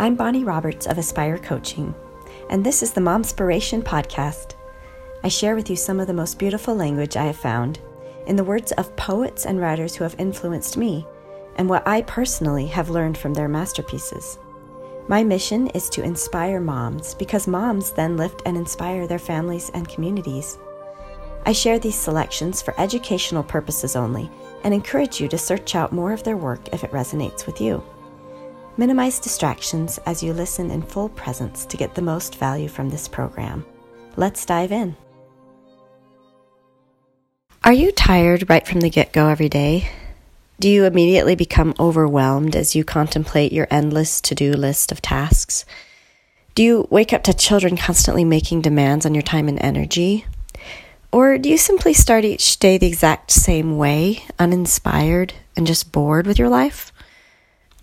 I'm Bonnie Roberts of Aspire Coaching, and this is the Momspiration Podcast. I share with you some of the most beautiful language I have found in the words of poets and writers who have influenced me, and what I personally have learned from their masterpieces. My mission is to inspire moms because moms then lift and inspire their families and communities. I share these selections for educational purposes only and encourage you to search out more of their work if it resonates with you. Minimize distractions as you listen in full presence to get the most value from this program. Let's dive in. Are you tired right from the get go every day? Do you immediately become overwhelmed as you contemplate your endless to do list of tasks? Do you wake up to children constantly making demands on your time and energy? Or do you simply start each day the exact same way, uninspired and just bored with your life?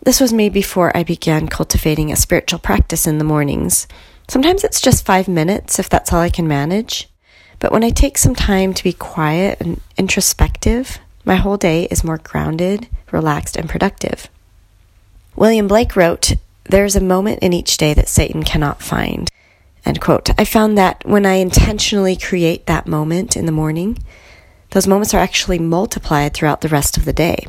This was me before I began cultivating a spiritual practice in the mornings. Sometimes it's just five minutes if that's all I can manage. But when I take some time to be quiet and introspective, my whole day is more grounded, relaxed, and productive. William Blake wrote, There's a moment in each day that Satan cannot find. End quote. I found that when I intentionally create that moment in the morning, those moments are actually multiplied throughout the rest of the day.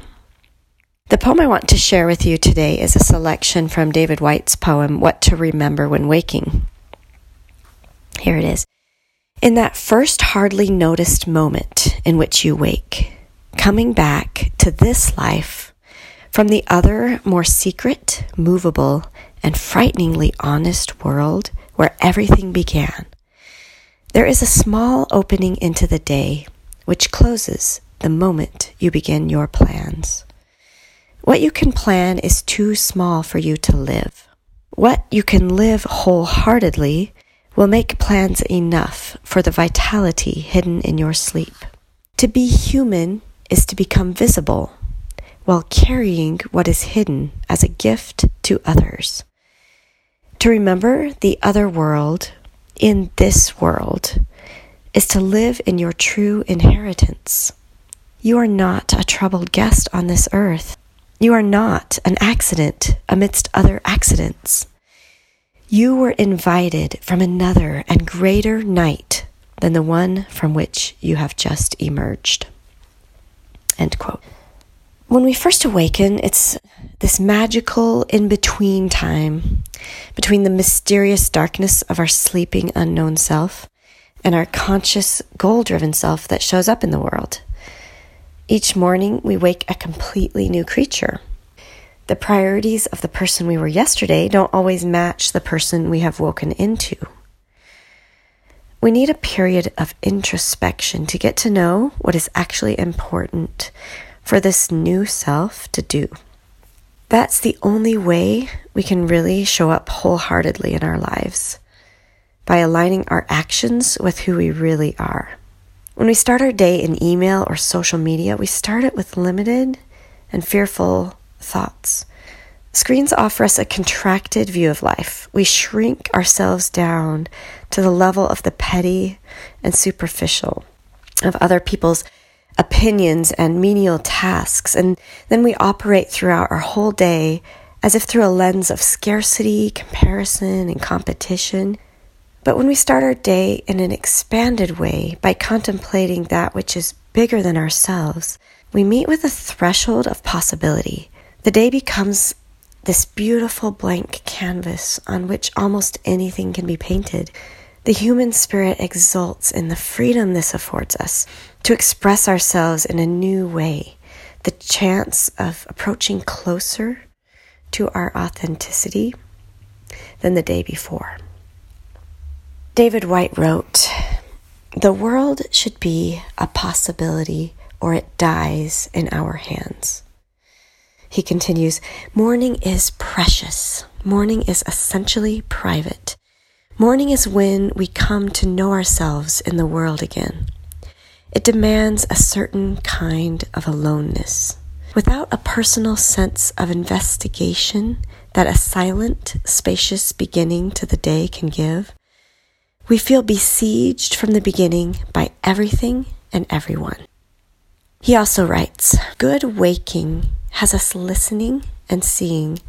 The poem I want to share with you today is a selection from David Whyte's poem, What to Remember When Waking. Here it is. In that first hardly noticed moment in which you wake, coming back to this life from the other, more secret, movable, and frighteningly honest world where everything began, there is a small opening into the day which closes the moment you begin your plans. What you can plan is too small for you to live. What you can live wholeheartedly will make plans enough for the vitality hidden in your sleep. To be human is to become visible while carrying what is hidden as a gift to others. To remember the other world in this world is to live in your true inheritance. You are not a troubled guest on this earth. You are not an accident amidst other accidents. You were invited from another and greater night than the one from which you have just emerged. End quote. When we first awaken, it's this magical in between time between the mysterious darkness of our sleeping unknown self and our conscious goal driven self that shows up in the world. Each morning, we wake a completely new creature. The priorities of the person we were yesterday don't always match the person we have woken into. We need a period of introspection to get to know what is actually important for this new self to do. That's the only way we can really show up wholeheartedly in our lives by aligning our actions with who we really are. When we start our day in email or social media, we start it with limited and fearful thoughts. Screens offer us a contracted view of life. We shrink ourselves down to the level of the petty and superficial, of other people's opinions and menial tasks, and then we operate throughout our whole day as if through a lens of scarcity, comparison, and competition. But when we start our day in an expanded way by contemplating that which is bigger than ourselves, we meet with a threshold of possibility. The day becomes this beautiful blank canvas on which almost anything can be painted. The human spirit exults in the freedom this affords us to express ourselves in a new way, the chance of approaching closer to our authenticity than the day before. David Whyte wrote, The world should be a possibility or it dies in our hands. He continues, Morning is precious. Morning is essentially private. Morning is when we come to know ourselves in the world again. It demands a certain kind of aloneness. Without a personal sense of investigation that a silent, spacious beginning to the day can give, we feel besieged from the beginning by everything and everyone. He also writes Good waking has us listening and seeing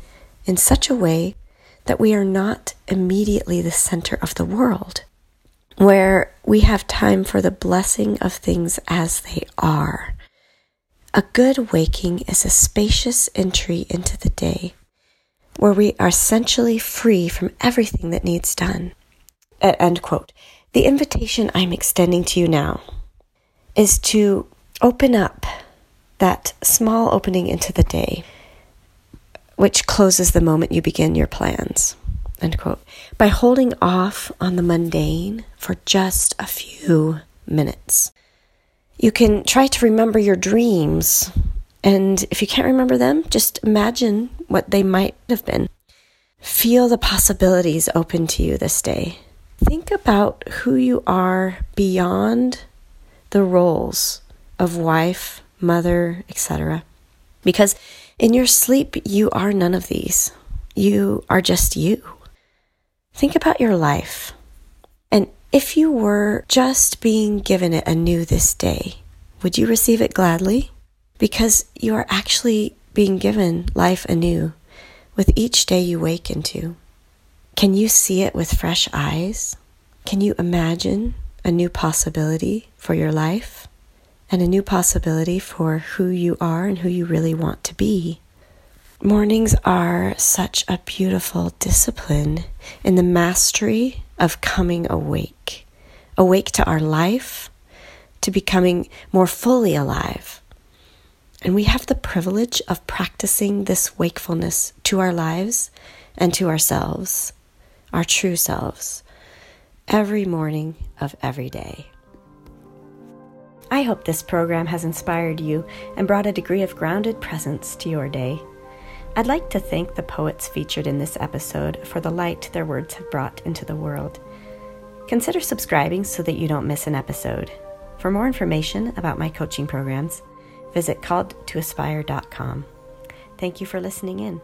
in such a way that we are not immediately the center of the world, where we have time for the blessing of things as they are. A good waking is a spacious entry into the day where we are essentially free from everything that needs done. Uh, end quote. The invitation I'm extending to you now is to open up that small opening into the day, which closes the moment you begin your plans. End quote. By holding off on the mundane for just a few minutes. You can try to remember your dreams, and if you can't remember them, just imagine what they might have been. Feel the possibilities open to you this day. Think about who you are beyond the roles of wife, mother, etc. Because in your sleep, you are none of these. You are just you. Think about your life. And if you were just being given it anew this day, would you receive it gladly? Because you are actually being given life anew with each day you wake into. Can you see it with fresh eyes? Can you imagine a new possibility for your life and a new possibility for who you are and who you really want to be? Mornings are such a beautiful discipline in the mastery of coming awake, awake to our life, to becoming more fully alive. And we have the privilege of practicing this wakefulness to our lives and to ourselves our true selves, every morning of every day. I hope this program has inspired you and brought a degree of grounded presence to your day. I'd like to thank the poets featured in this episode for the light their words have brought into the world. Consider subscribing so that you don't miss an episode. For more information about my coaching programs, visit calledtoaspire.com. Thank you for listening in.